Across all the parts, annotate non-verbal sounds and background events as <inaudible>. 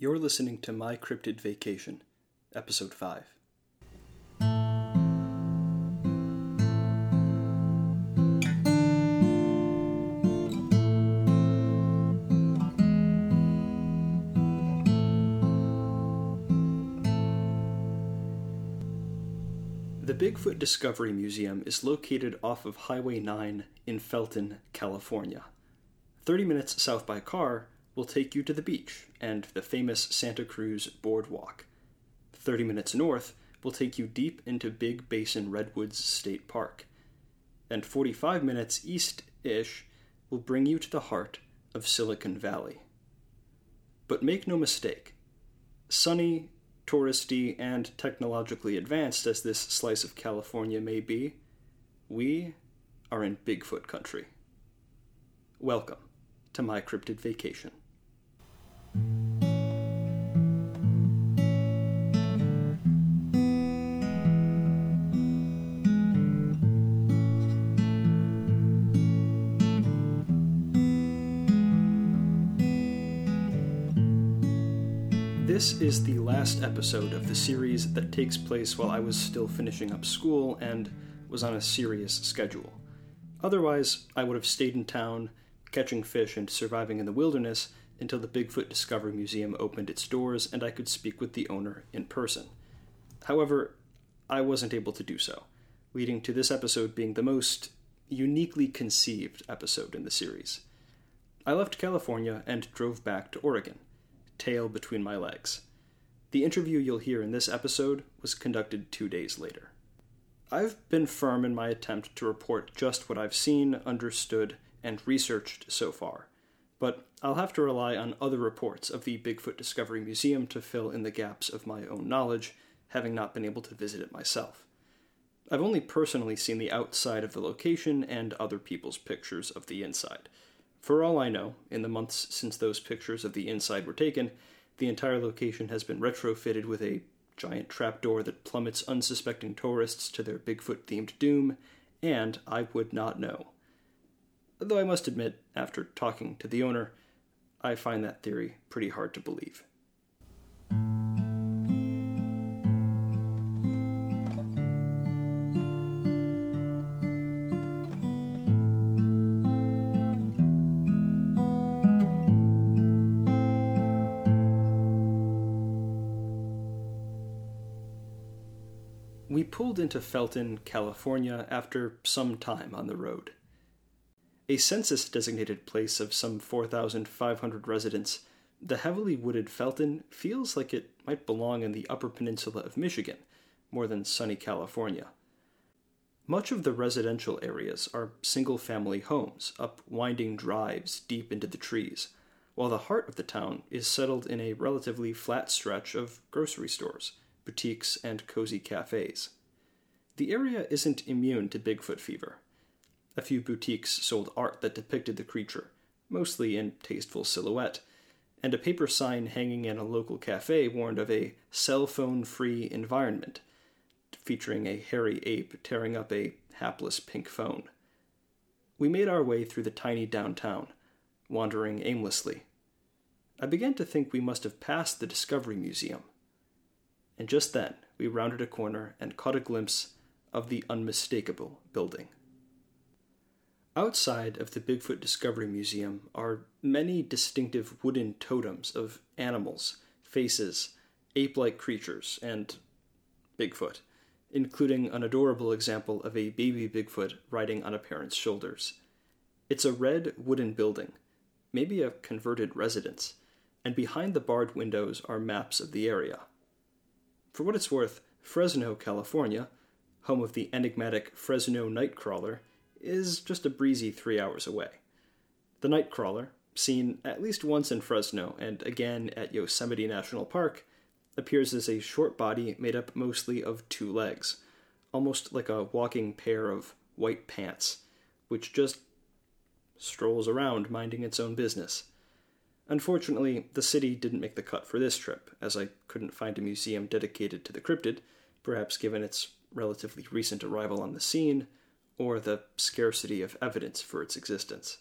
You're listening to My Cryptid Vacation, Episode 5. The Bigfoot Discovery Museum is located off of Highway 9 in Felton, California. 30 minutes south by car will take you to the beach and the famous Santa Cruz Boardwalk. 30 minutes north will take you deep into Big Basin Redwoods State Park. And 45 minutes east ish will bring you to the heart of Silicon Valley. But make no mistake, sunny, touristy, and technologically advanced as this slice of California may be, we are in Bigfoot country. Welcome to my cryptid vacation. This is the last episode of the series that takes place while I was still finishing up school and was on a serious schedule. Otherwise, I would have stayed in town, catching fish and surviving in the wilderness until the Bigfoot Discovery Museum opened its doors and I could speak with the owner in person. However, I wasn't able to do so, leading to this episode being the most uniquely conceived episode in the series. I left California and drove back to Oregon tail between my legs. The interview you'll hear in this episode was conducted two days later. I've been firm in my attempt to report just what I've seen, understood, and researched so far, but I'll have to rely on other reports of the Bigfoot Discovery Museum to fill in the gaps of my own knowledge, having not been able to visit it myself. I've only personally seen the outside of the location and other people's pictures of the inside. For all I know, in the months since those pictures of the inside were taken, the entire location has been retrofitted with a giant trapdoor that plummets unsuspecting tourists to their Bigfoot themed doom, and I would not know. Though I must admit, after talking to the owner, I find that theory pretty hard to believe. Into Felton, California after some time on the road. A census designated place of some 4,500 residents, the heavily wooded Felton feels like it might belong in the Upper Peninsula of Michigan more than sunny California. Much of the residential areas are single family homes up winding drives deep into the trees, while the heart of the town is settled in a relatively flat stretch of grocery stores boutiques, and cozy cafes. The area isn't immune to Bigfoot fever. A few boutiques sold art that depicted the creature, mostly in tasteful silhouette, and a paper sign hanging in a local cafe warned of a cell phone free environment, featuring a hairy ape tearing up a hapless pink phone. We made our way through the tiny downtown, wandering aimlessly. I began to think we must have passed the Discovery Museum and just then we rounded a corner and caught a glimpse of the unmistakable building. Outside of the Bigfoot Discovery Museum are many distinctive wooden totems of animals, faces, ape like creatures, and Bigfoot, including an adorable example of a baby Bigfoot riding on a parent's shoulders. It's a red wooden building, maybe a converted residence, and behind the barred windows are maps of the area. For what it's worth, Fresno, California, home of the enigmatic Fresno Nightcrawler, is just a breezy three hours away. The Nightcrawler, seen at least once in Fresno and again at Yosemite National Park, appears as a short body made up mostly of two legs, almost like a walking pair of white pants, which just strolls around minding its own business. Unfortunately, the city didn't make the cut for this trip, as I couldn't find a museum dedicated to the cryptid, perhaps given its relatively recent arrival on the scene, or the scarcity of evidence for its existence.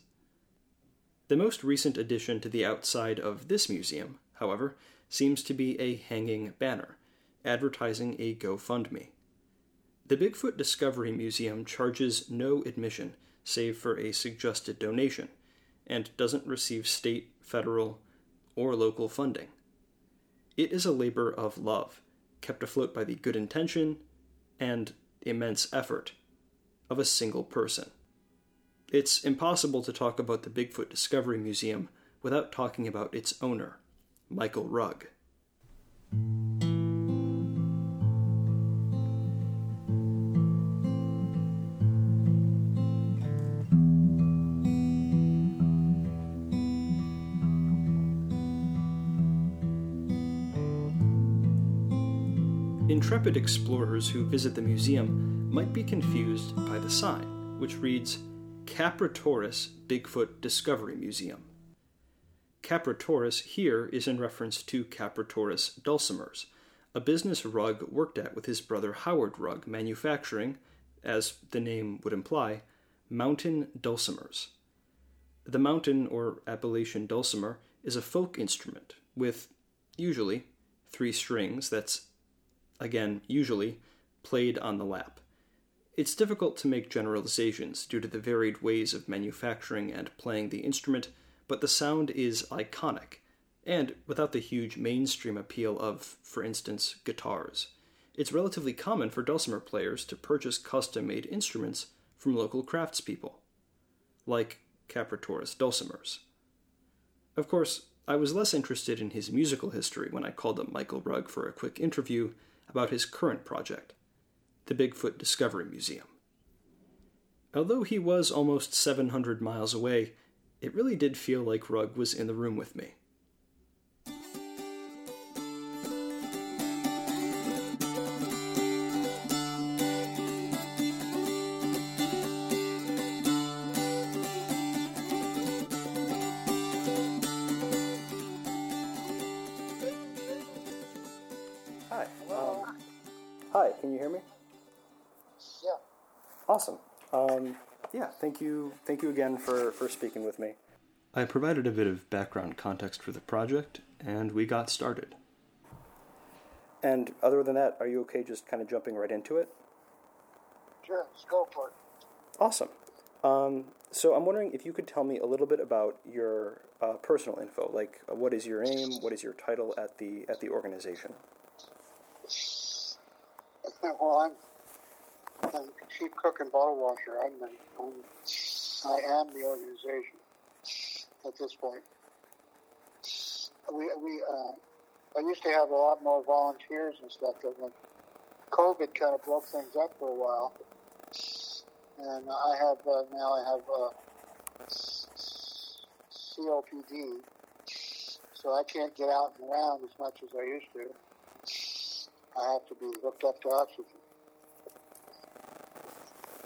The most recent addition to the outside of this museum, however, seems to be a hanging banner advertising a GoFundMe. The Bigfoot Discovery Museum charges no admission save for a suggested donation and doesn't receive state, federal, or local funding. It is a labor of love, kept afloat by the good intention and immense effort of a single person. It's impossible to talk about the Bigfoot Discovery Museum without talking about its owner, Michael Rugg. Intrepid explorers who visit the museum might be confused by the sign, which reads Capritaurus Bigfoot Discovery Museum. Capritaurus here is in reference to Capritaurus dulcimers, a business Rugg worked at with his brother Howard Rugg, manufacturing, as the name would imply, mountain dulcimers. The mountain or Appalachian dulcimer is a folk instrument with, usually, three strings that's, again, usually, played on the lap. It's difficult to make generalizations due to the varied ways of manufacturing and playing the instrument but the sound is iconic, and without the huge mainstream appeal of, for instance, guitars. It's relatively common for dulcimer players to purchase custom made instruments from local craftspeople, like Capritaurus dulcimers. Of course, I was less interested in his musical history when I called up Michael Rugg for a quick interview about his current project, the Bigfoot Discovery Museum. Although he was almost 700 miles away, it really did feel like Rugg was in the room with me. Hi, can you hear me? Yeah. Awesome. Um, yeah, thank you. Thank you again for, for speaking with me. I provided a bit of background context for the project, and we got started. And other than that, are you okay just kind of jumping right into it? Sure. Let's go for it. Awesome. Um, so I'm wondering if you could tell me a little bit about your uh, personal info, like uh, what is your aim, what is your title at the at the organization? Well, I'm, I'm chief cook and bottle washer. I'm the, I'm, I am the organization at this point. We, we, uh, I used to have a lot more volunteers and stuff, but when COVID kind of broke things up for a while, and I have uh, now I have uh, COPD, so I can't get out and around as much as I used to. I have to be hooked up to oxygen.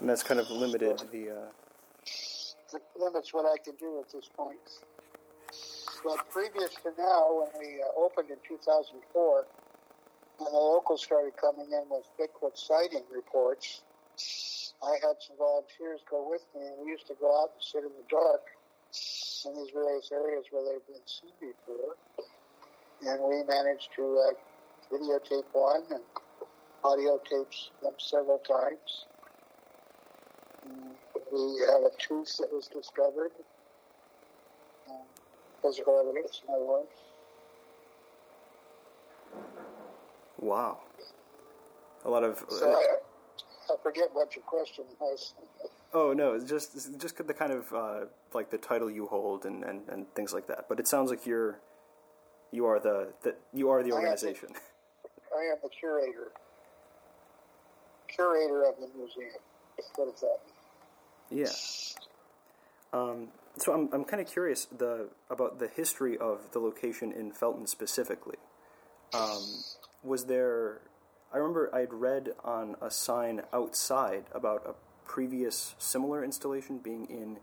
And that's kind of limited the. Uh, It limits what I can do at this point. But previous to now, when we uh, opened in 2004, and the locals started coming in with Bigfoot sighting reports, I had some volunteers go with me, and we used to go out and sit in the dark in these various areas where they've been seen before. And we managed to uh, videotape one and audio tapes them several times. Mm, We have a tooth that was discovered. Um, physical evidence, in other words. wow. A lot of. So I, I forget what your question was. <laughs> Oh no, just just the kind of uh, like the title you hold and, and, and things like that. But it sounds like you're you are the, the you are the- organization. <laughs> I am the curator. Curator of the museum. What is that? Yeah. Um, so I'm I'm kind of curious the about the history of the location in Felton specifically. Um, was there? I remember I'd read on a sign outside about a previous similar installation being in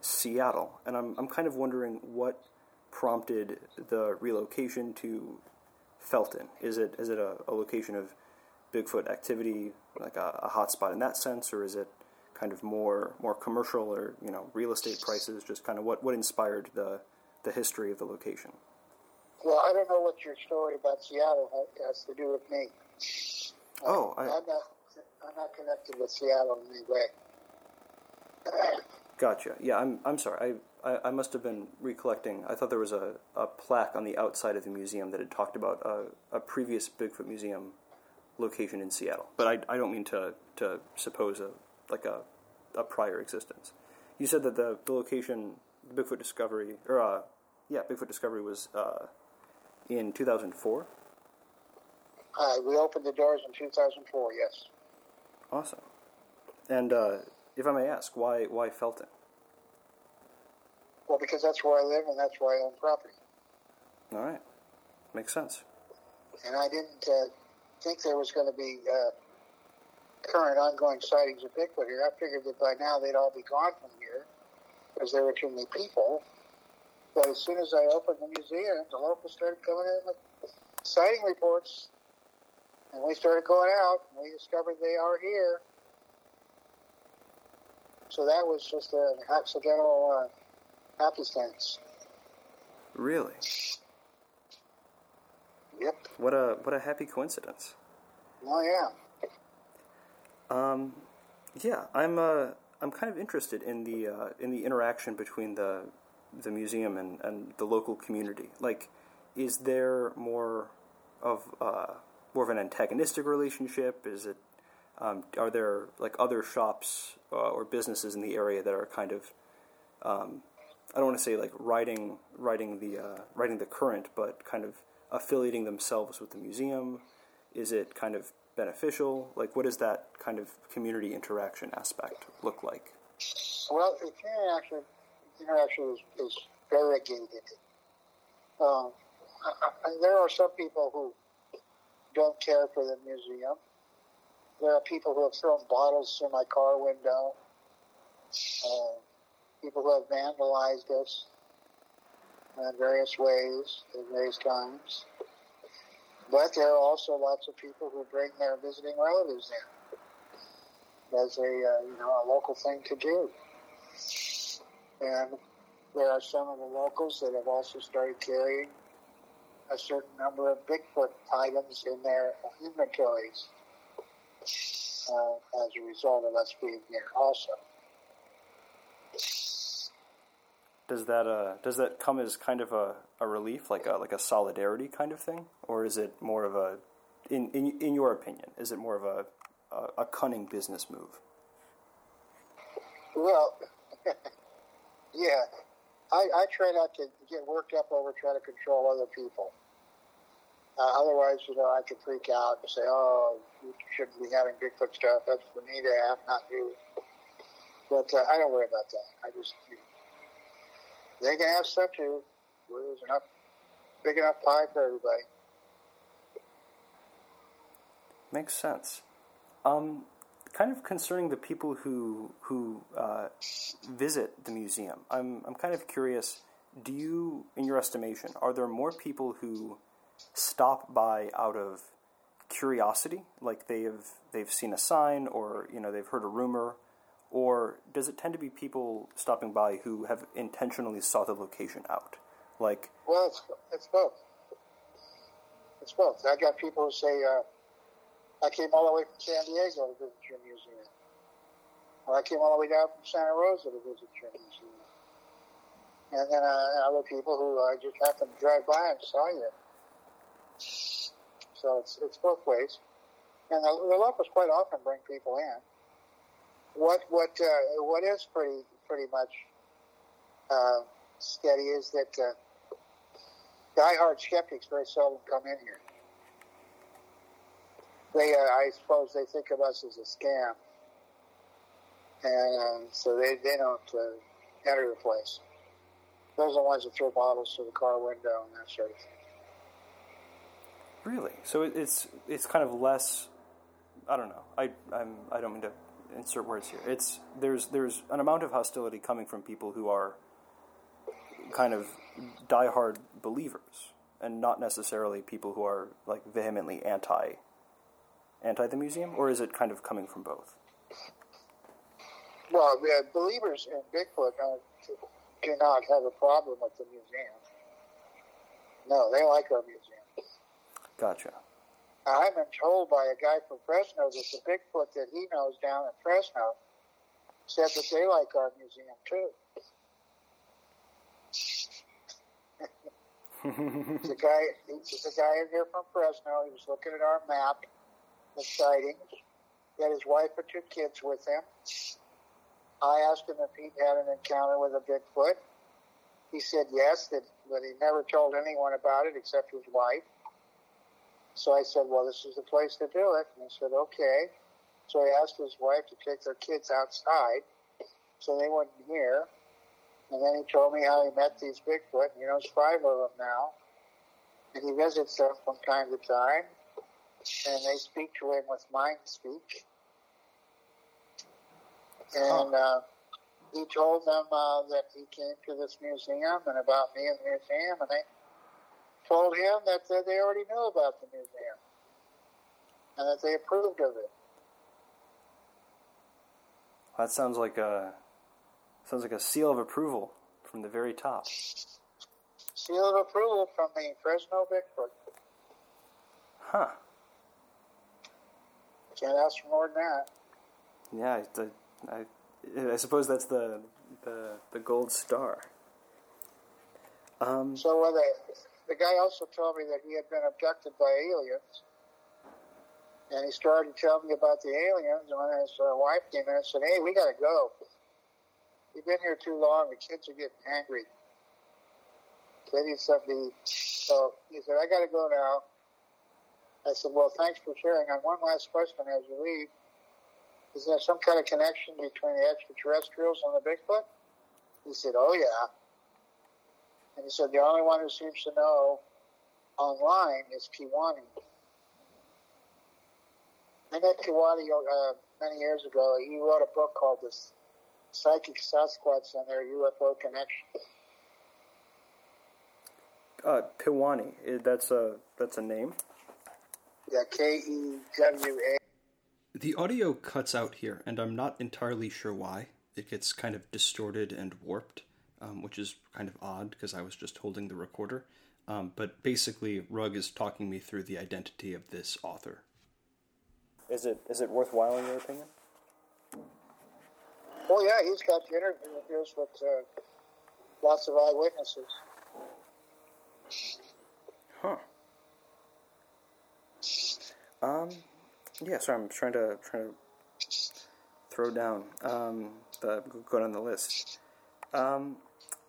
Seattle, and I'm I'm kind of wondering what prompted the relocation to Felton. Is it is it a, a location of Bigfoot activity, like a, a hotspot in that sense, or is it kind of more more commercial or you know real estate prices? Just kind of what what inspired the the history of the location. Well, I don't know what your story about Seattle has to do with me. Oh, I, am not. I'm not connected with Seattle in any way. Gotcha. Yeah, I'm. I'm sorry. I, I, must have been recollecting. I thought there was a, a plaque on the outside of the museum that had talked about a, a previous Bigfoot museum location in Seattle. But I, I don't mean to to suppose a like a a prior existence. You said that the, the location, Bigfoot Discovery, or uh, yeah, Bigfoot Discovery was uh, in 2004. Uh, we opened the doors in 2004. Yes. Awesome. And uh, if I may ask, why why Felton? Well, because that's where I live and that's where I own property. All right, makes sense. And I didn't uh, think there was going to be uh, current ongoing sightings of Bigfoot here. I figured that by now they'd all be gone from here because there were too many people. But as soon as I opened the museum, the locals started coming in with sighting reports. And we started going out, and we discovered they are here. So that was just an accidental uh, happenstance. Really? Yep. What a what a happy coincidence. Oh yeah. Um, yeah, I'm uh, I'm kind of interested in the uh, in the interaction between the the museum and, and the local community. Like, is there more of uh, more of an antagonistic relationship? Is it um, are there like other shops uh, or businesses in the area that are kind of um, I don't want to say like riding riding the uh, riding the current, but kind of affiliating themselves with the museum? Is it kind of beneficial? Like, what does that kind of community interaction aspect look like? Well, the interaction, interaction is, is variegated. Um, there are some people who don't care for the museum. There are people who have thrown bottles through my car window. Uh, people who have vandalized us in various ways at various times. But there are also lots of people who bring their visiting relatives in as a uh, you know a local thing to do. And there are some of the locals that have also started carrying a certain number of Bigfoot items in their inventories uh, as a result of us being here also. Does that uh, does that come as kind of a, a relief, like a like a solidarity kind of thing, or is it more of a, in in, in your opinion, is it more of a a, a cunning business move? Well, <laughs> yeah, I, I try not to get worked up over trying to control other people. Uh, otherwise, you know, I could freak out and say, "Oh, you shouldn't be having Bigfoot stuff. That's for me to have, not you." But uh, I don't worry about that. I just you they can have stuff too. There's enough, big enough pie for everybody. Makes sense. Um, kind of concerning the people who who uh, visit the museum. I'm I'm kind of curious. Do you, in your estimation, are there more people who stop by out of curiosity, like they've they've seen a sign or you know they've heard a rumor? Or does it tend to be people stopping by who have intentionally sought the location out? Like, well, it's, it's both. It's both. I got people who say, uh, "I came all the way from San Diego to visit your museum," or "I came all the way down from Santa Rosa to visit your museum." And then uh, other people who uh, just happened to drive by and saw you. So it's it's both ways, and the, the locals quite often bring people in what what uh, what is pretty pretty much uh, steady is that uh, diehard skeptics very seldom come in here. They, uh, I suppose, they think of us as a scam, and um, so they they don't uh, enter the place. Those are the ones that throw bottles through the car window and that sort of thing. Really? So it's it's kind of less. I don't know. I I'm I don't mean to insert words here. It's there's there's an amount of hostility coming from people who are kind of diehard believers, and not necessarily people who are like vehemently anti anti the museum, or is it kind of coming from both? Well, uh, believers in Bigfoot uh, do not have a problem with the museum. No, they like our museum. Gotcha. I've been told by a guy from Fresno that the Bigfoot that he knows down in Fresno said that they like our museum too. <laughs> the guy, there's a guy in here from Fresno. He was looking at our map, the sightings. He had his wife and two kids with him. I asked him if he'd had an encounter with a Bigfoot. He said yes, that, but he never told anyone about it except his wife. So I said, well, this is the place to do it. And he said, okay. So he asked his wife to take their kids outside so they wouldn't hear. And then he told me how he met these Bigfoot. You know, there's five of them now. And he visits them from time to time. And they speak to him with mind speak. And uh, he told them uh, that he came to this museum and about me in the museum. And they told him that uh, they already knew about the museum and that they approved of it. That sounds like a sounds like a seal of approval from the very top. Seal of approval from the Fresno Bigfoot. Huh. Can't ask for more than that. Yeah, I, I, I suppose that's the the the gold star. Um, so uh, the, the guy also told me that he had been abducted by aliens. And he started telling me about the aliens. And when his uh, wife came in and said, hey, we got to go. You've been here too long. The kids are getting angry. They need something So he said, I got to go now. I said, well, thanks for sharing. On one last question as you leave, is there some kind of connection between the extraterrestrials and the Bigfoot? He said, oh, yeah. And he said, the only one who seems to know online is Kewaunee. I met Kewaunee uh, many years ago. He wrote a book called The Psychic Sasquatch and Their UFO Connection. Uh, Kewaunee, that's a that's a name. Yeah, K E W A. The audio cuts out here, and I'm not entirely sure why. It gets kind of distorted and warped, um, which is kind of odd because I was just holding the recorder. Um, but basically, Rugg is talking me through the identity of this author. Is it is it worthwhile in your opinion? Oh yeah, he's got the interviews with uh, lots of eyewitnesses. Huh. Um. Yeah. Sorry, I'm trying to trying to throw down um the go down the list. Um.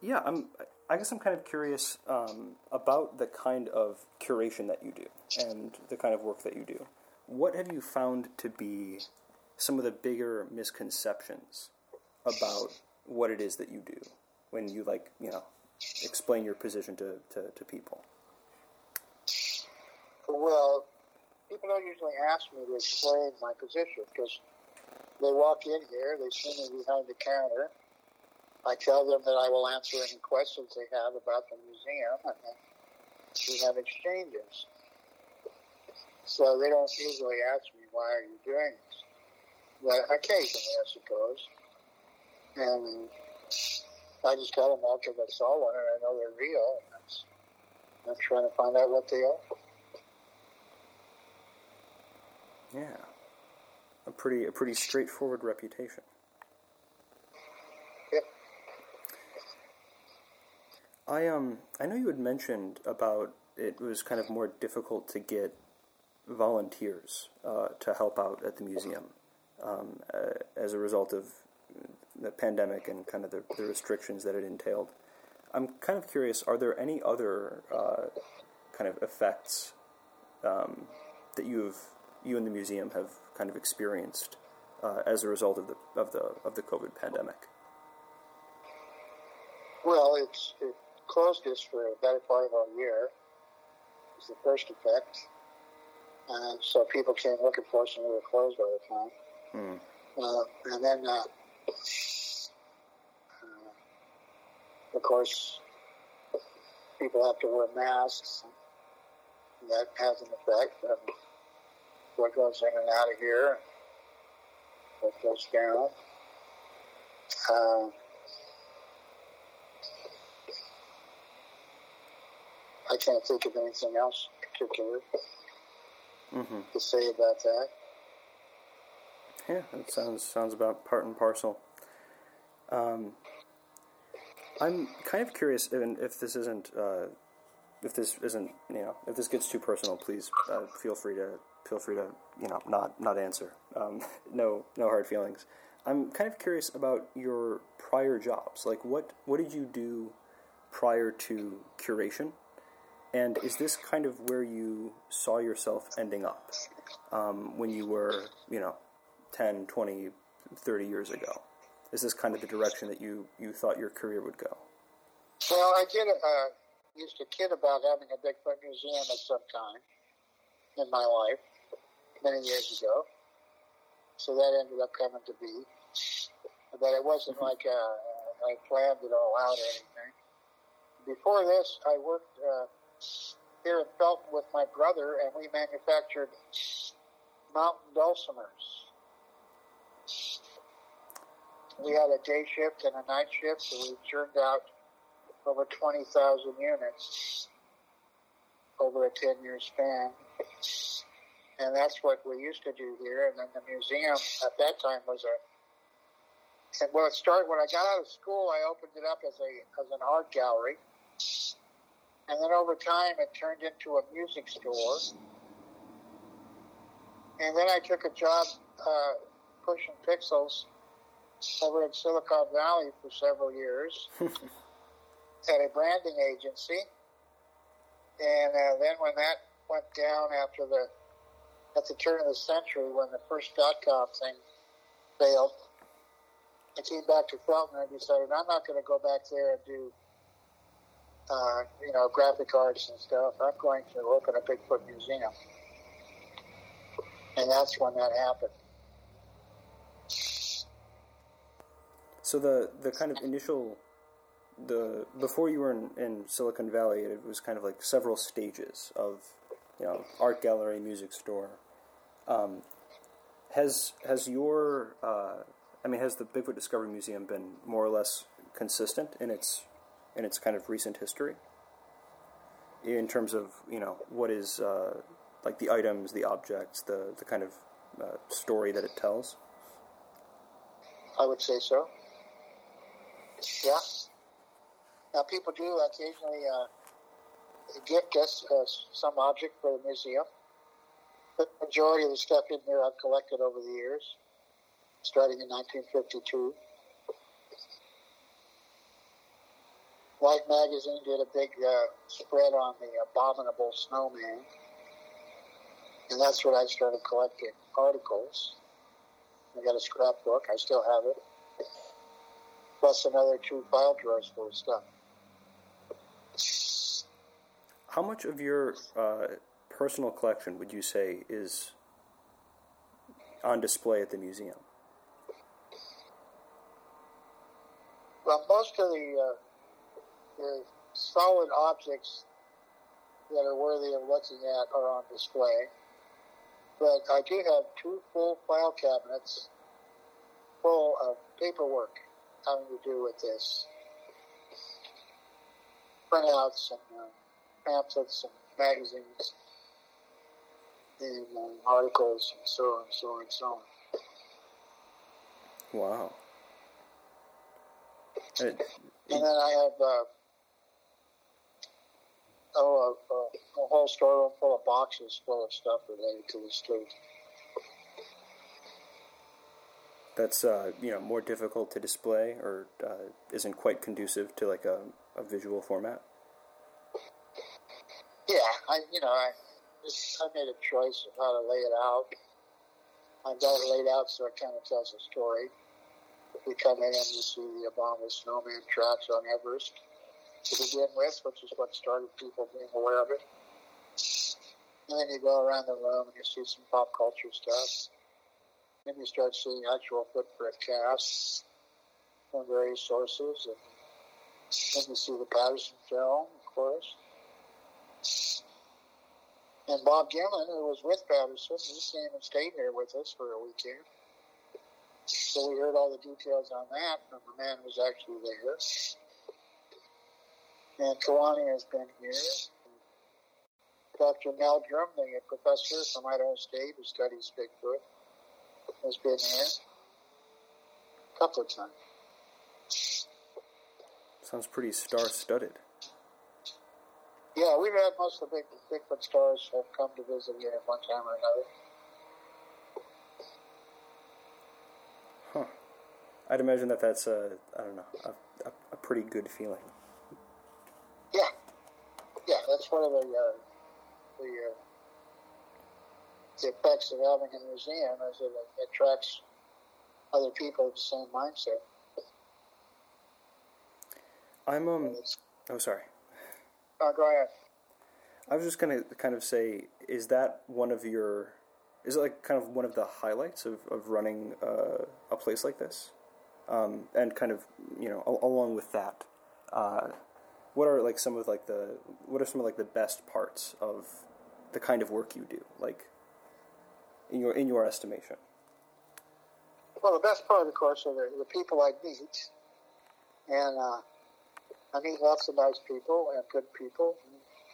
Yeah. I'm. I guess I'm kind of curious um, about the kind of curation that you do and the kind of work that you do what have you found to be some of the bigger misconceptions about what it is that you do when you like you know explain your position to, to, to people well people don't usually ask me to explain my position because they walk in here they see me behind the counter i tell them that i will answer any questions they have about the museum and then we have exchanges so they don't usually ask me, why are you doing this? But occasionally, I suppose. And I just tell them all because I saw one and I know they're real. And I'm trying to find out what they are. Yeah. A pretty, a pretty straightforward reputation. I um I know you had mentioned about it was kind of more difficult to get volunteers uh, to help out at the museum um, uh, as a result of the pandemic and kind of the, the, restrictions that it entailed. I'm kind of curious: are there any other uh, kind of effects um, that you've you and the museum have kind of experienced uh, as a result of the of the of the COVID pandemic? Well, it's it closed this for a better part of a year. Was the first effect and so people came looking for us and we were closed all the time. Hmm. Uh, and then, uh, uh, of course, people have to wear masks. That has an effect on what goes in and out of here, what goes down. I can't think of anything else particular Mm-hmm. to say about that. Yeah, that sounds sounds about part and parcel. Um, I'm kind of curious, and if this isn't, uh, if this isn't, you know, if this gets too personal, please uh, feel free to feel free to, you know, not not answer. Um, <laughs> no no hard feelings. I'm kind of curious about your prior jobs. Like, what what did you do prior to curation? And is this kind of where you saw yourself ending up um, when you were, you know, 10, 20, 30 years ago? Is this kind of the direction that you, you thought your career would go? Well, I did uh, used to kid about having a Bigfoot museum at some time in my life many years ago. So that ended up coming to be. But it wasn't like uh, I planned it all out or anything. Before this, I worked uh, here in Felton with my brother, and we manufactured mountain dulcimers. We had a day shift and a night shift, so we churned out over 20,000 units over a 10 year span. And that's what we used to do here. And then the museum at that time was a. Well, it started when I got out of school. I opened it up as a as an art gallery, and then over time it turned into a music store. And then I took a job uh, pushing pixels over in Silicon Valley for several years <laughs> at a branding agency. And uh, then when that went down after the at the turn of the century, when the first dot com thing failed, I came back to Felton and I decided I'm not going to go back there and do, uh, you know, graphic arts and stuff. I'm going to open a Bigfoot museum. And that's when that happened. So the, the kind of initial, the before you were in, in Silicon Valley, it was kind of like several stages of, you know, art gallery, music store. Um, has has your uh, I mean, has the Bigfoot Discovery Museum been more or less consistent in its in its kind of recent history? In terms of you know what is uh, like the items, the objects, the the kind of uh, story that it tells. I would say so. Yeah. Now people do occasionally uh, gift uh, some object for the museum. But the majority of the stuff in there I've collected over the years starting in 1952. Life magazine did a big uh, spread on the abominable snowman, and that's when I started collecting articles. I got a scrapbook, I still have it, plus another two file drawers full of stuff. How much of your uh, personal collection would you say is on display at the museum? Well, most of the, uh, the solid objects that are worthy of looking at are on display. But I do have two full file cabinets full of paperwork having to do with this. Printouts and uh, pamphlets and magazines and uh, articles and so on and so on and so on. Wow. It- And then I have uh, oh, a, a, a whole storeroom full of boxes full of stuff related to the street. that's uh, you know more difficult to display or uh, isn't quite conducive to like a, a visual format. Yeah, I you know I just I made a choice of how to lay it out. I got it laid out so it kind of tells a story. If we come in and you see the abominable snowman tracks on Everest to begin with, which is what started people being aware of it. And then you go around the room and you see some pop culture stuff. Then you start seeing actual footprint casts from various sources. And then you see the Patterson film, of course. And Bob Gimlin, who was with Patterson, he came and stayed here with us for a weekend. So we heard all the details on that from the man was actually there. And Kalani has been here. Dr. Meldrum, the professor from Idaho State who studies Bigfoot, has been here a couple of times. Sounds pretty star-studded. Yeah, we've had most of the big Bigfoot stars have come to visit here at one time or another. Huh. I'd imagine that that's a, I don't know, a, a, a pretty good feeling. One of the uh, the, uh, the effects of having a museum is that it attracts other people with the same mindset. I'm um. Oh, sorry. Oh, go ahead. I was just gonna kind of say, is that one of your, is it like kind of one of the highlights of of running uh, a place like this, um, and kind of you know al- along with that, uh, what are like some of like the what are some of like the best parts of the kind of work you do, like in your in your estimation? Well, the best part, of course, are the, the people I meet, and uh, I meet lots of nice people and good people,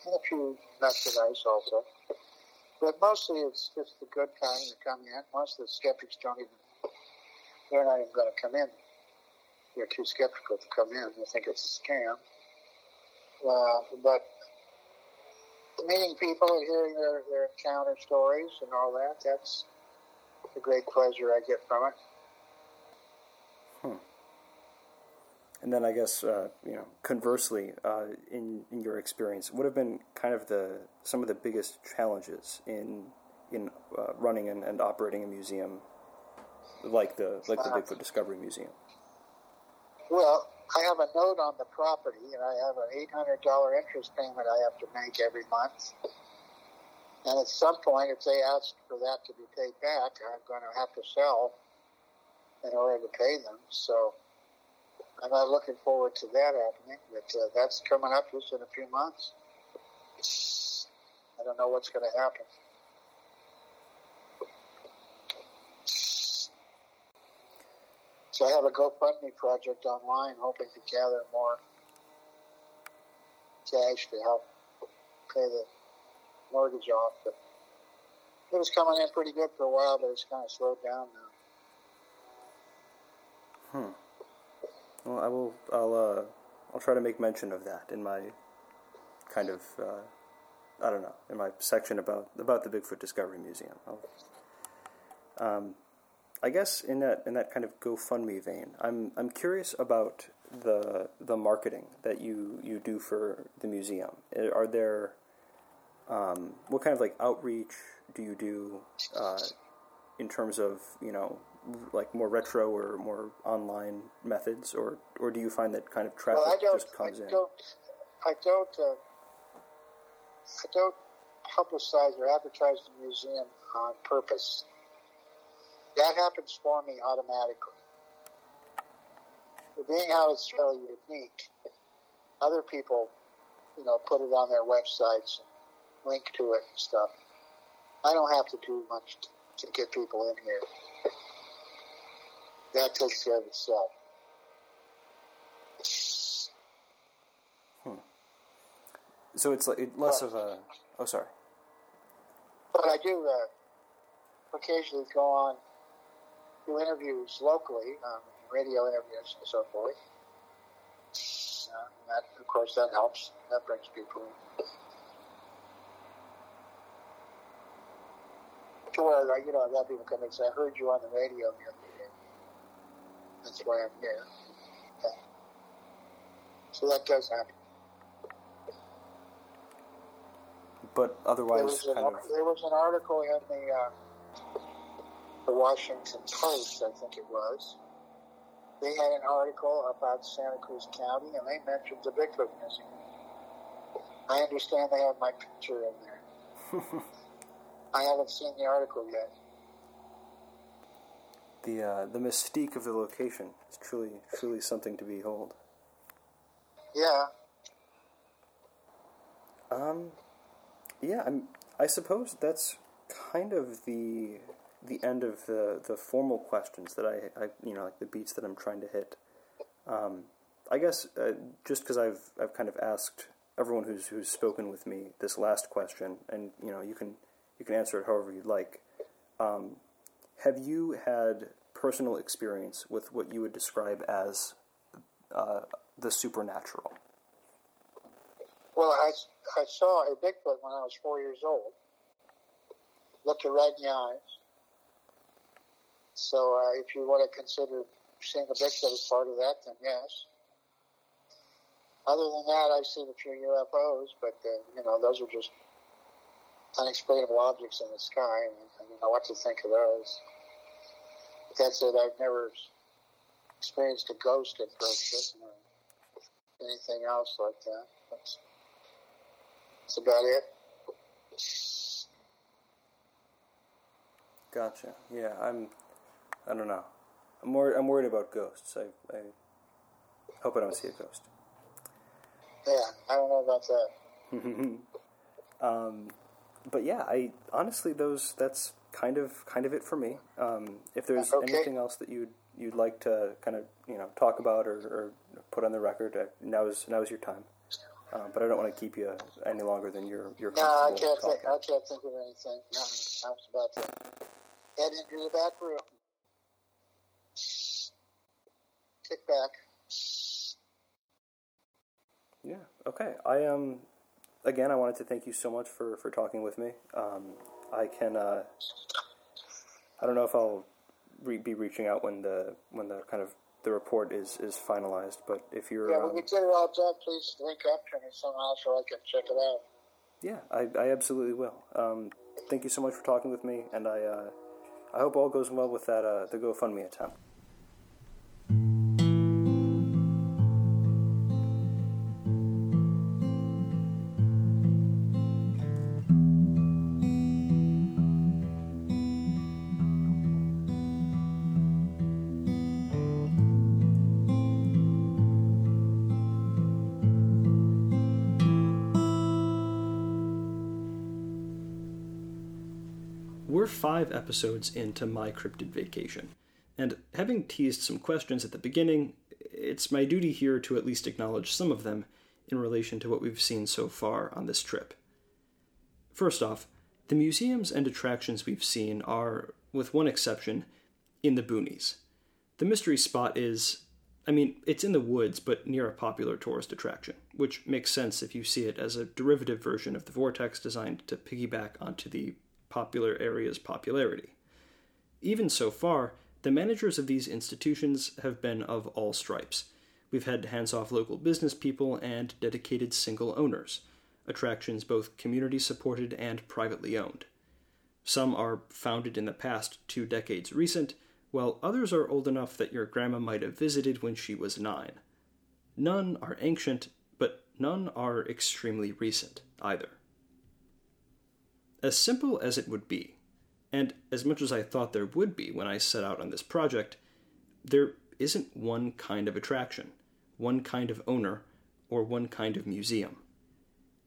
and a few not so nice also. But mostly, it's just the good kind that come in. Most of the skeptics don't even; they're not even going to come in. They're too skeptical to come in. They think it's a scam. Uh, but meeting people and hearing their, their encounter stories and all that—that's a great pleasure I get from it. And then I guess uh, you know, conversely, uh, in in your experience, what have been kind of the some of the biggest challenges in in uh, running and, and operating a museum like the like the Bigfoot Discovery Museum? Well, I have a note on the property, and I have an eight hundred dollar interest payment I have to make every month. And at some point, if they ask for that to be paid back, I'm going to have to sell in order to pay them. So I'm not looking forward to that happening, but uh, that's coming up just in a few months. I don't know what's going to happen. So I have a GoFundMe project online, hoping to gather more cash to help pay the mortgage off. But it was coming in pretty good for a while, but it's kind of slowed down now. Hmm. Well, I will. I'll. Uh, I'll try to make mention of that in my kind of. Uh, I don't know in my section about about the Bigfoot Discovery Museum. Um, I guess in that in that kind of GoFundMe vein, I'm I'm curious about the the marketing that you you do for the museum. Are there um, what kind of like outreach do you do uh, in terms of you know like more retro or more online methods, or or do you find that kind of traffic well, just comes I in? Don't, I don't. Uh, I don't publicize or advertise the museum on purpose. That happens for me automatically. But being how it's fairly unique, other people, you know, put it on their websites and link to it and stuff. I don't have to do much to, get people in here. That takes care of itself. So it's less of a. Oh, sorry. But I do uh, occasionally go on do interviews locally, um, radio interviews and so forth. Uh, that, of course, that helps. That brings people in. To where, like, you know, I've had people come and say, I heard you on the radio the other day. That's why I'm here. Okay. So that does happen. But There otherwise, was, an, kind of. there was an article in the uh, the Washington Post, I think it was. They had an article about Santa Cruz County, and they mentioned the Bigfoot Museum. I understand they have my picture in there. <laughs> I haven't seen the article yet. the uh, the mystique of the location is truly truly something to behold. Yeah, Um, yeah, I'm. I suppose that's kind of the the end of the the formal questions that I, I you know like the beats that I'm trying to hit. Um, I guess uh, just because I've I've kind of asked everyone who's who's spoken with me this last question, and you know you can you can answer it however you'd like. Um, have you had personal experience with what you would describe as uh, the supernatural? Well, I, I saw a Bigfoot when I was four years old. Looked her right in the eyes. So uh, if you want to consider seeing a Bigfoot as part of that, then yes. Other than that, I've seen a few UFOs, but uh, you know those are just unexplainable objects in the sky, I don't know what to think of those. But that's it. I've never experienced a ghost at first or anything else like that. That's, that's about it. Gotcha. Yeah, I'm. I don't know. I'm more. I'm worried about ghosts. I. I hope I don't see a ghost. Yeah, I don't know about that. <laughs> um, but yeah, I honestly those that's kind of kind of it for me. Um, if there's Okay. anything else that you'd you'd like to kind of you know talk about or, or put on the record, uh, now is now is your time. Uh, but I don't want to keep you any longer than you're you're No, I can't think. I can't think of anything. No, I was about to head into the back room. Yeah. Okay. I um again I wanted to thank you so much for for talking with me. Um, I can uh, I don't know if I'll re- be reaching out when the when the kind of the report is is finalized, but if you're Yeah, um, when we get it all done, please link up to me somehow so I can check it out. yeah, I, I absolutely will. Um, thank you so much for talking with me, and I uh, I hope all goes well with that uh, the GoFundMe attempt. Five episodes into my cryptid vacation, and having teased some questions at the beginning, it's my duty here to at least acknowledge some of them in relation to what we've seen so far on this trip. First off, the museums and attractions we've seen are, with one exception, in the boonies. The mystery spot is, I mean, it's in the woods, but near a popular tourist attraction, which makes sense if you see it as a derivative version of the vortex designed to piggyback onto the popular area's popularity. Even so far, the managers of these institutions have been of all stripes. We've had hands off local business people and dedicated single owners, attractions both community supported and privately owned. Some are founded in the past two decades recent, while others are old enough that your grandma might have visited when she was nine. None are ancient, but none are extremely recent either. As simple as it would be, and as much as I thought there would be when I set out on this project, there isn't one kind of attraction, one kind of owner, or one kind of museum.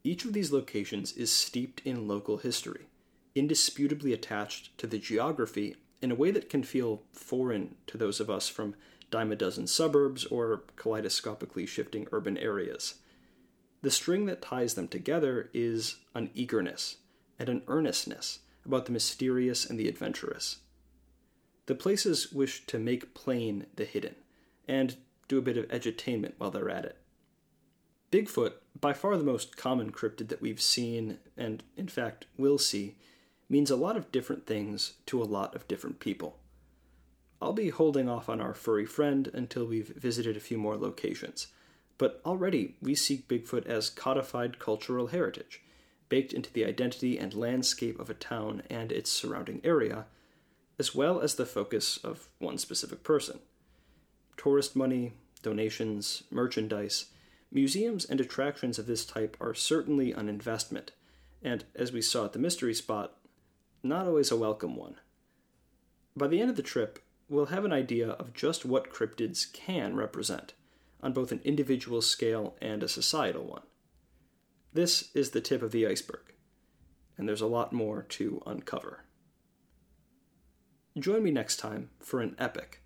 Each of these locations is steeped in local history, indisputably attached to the geography in a way that can feel foreign to those of us from dime a dozen suburbs or kaleidoscopically shifting urban areas. The string that ties them together is an eagerness and an earnestness about the mysterious and the adventurous. The places wish to make plain the hidden and do a bit of edutainment while they're at it. Bigfoot, by far the most common cryptid that we've seen, and in fact will see, means a lot of different things to a lot of different people. I'll be holding off on our furry friend until we've visited a few more locations, but already we see Bigfoot as codified cultural heritage, baked into the identity and landscape of a town and its surrounding area, as well as the focus of one specific person. Tourist money, donations, merchandise, museums, and attractions of this type are certainly an investment, and as we saw at the mystery spot, not always a welcome one. By the end of the trip, we'll have an idea of just what cryptids can represent, on both an individual scale and a societal one. This is the tip of the iceberg, and there's a lot more to uncover. Join me next time for an epic,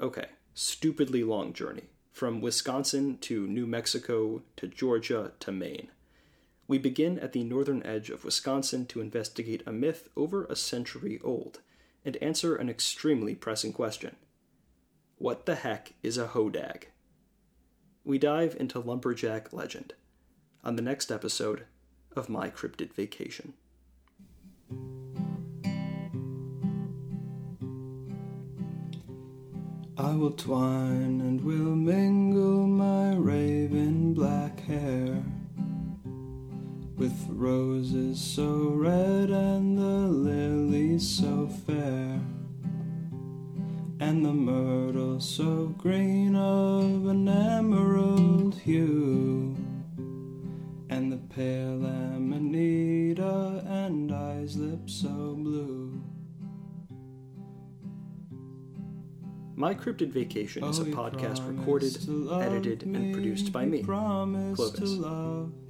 okay, stupidly long journey from Wisconsin to New Mexico to Georgia to Maine. We begin at the northern edge of Wisconsin to investigate a myth over a century old and answer an extremely pressing question What the heck is a hodag? We dive into lumberjack legend on the next episode of My Cryptid Vacation. I will twine and will mingle my raven black hair with roses so red and the lilies so fair, and the myrtle so green of an emerald hue, pale amanita and eyes lips so blue. My Cryptid Vacation is a Oh, podcast recorded, edited, and produced by me, Clovis.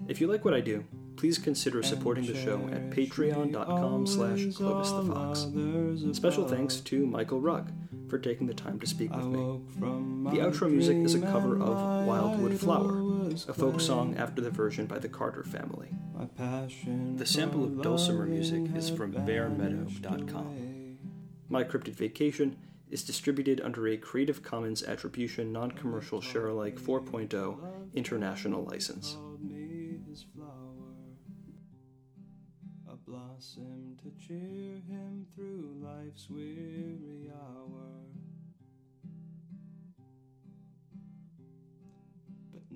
If you like what I do, please consider supporting the show at patreon.com slash Clovis the Fox. Special thanks to Michael Rugg for taking the time to speak with me. The outro music is a cover of Wildwood Flower, a folk song after the version by the Carter family. The sample of dulcimer music is from bearmeadow.com. My Cryptid Vacation is distributed under a Creative Commons Attribution Non-Commercial Share-alike 4.0 international license. Blossom to cheer him through life's weary hour.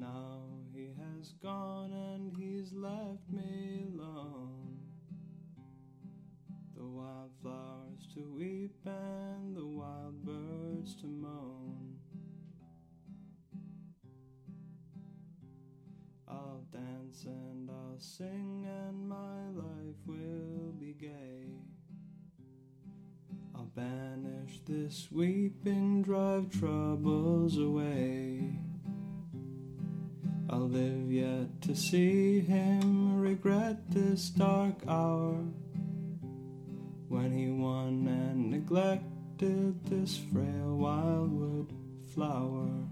Now he has gone and he's left me alone. The wildflowers to weep and the wild birds to moan. I'll dance and I'll sing and my life will be gay. I'll banish this weeping, drive troubles away. I'll live yet to see him regret this dark hour when he won and neglected this frail wildwood flower.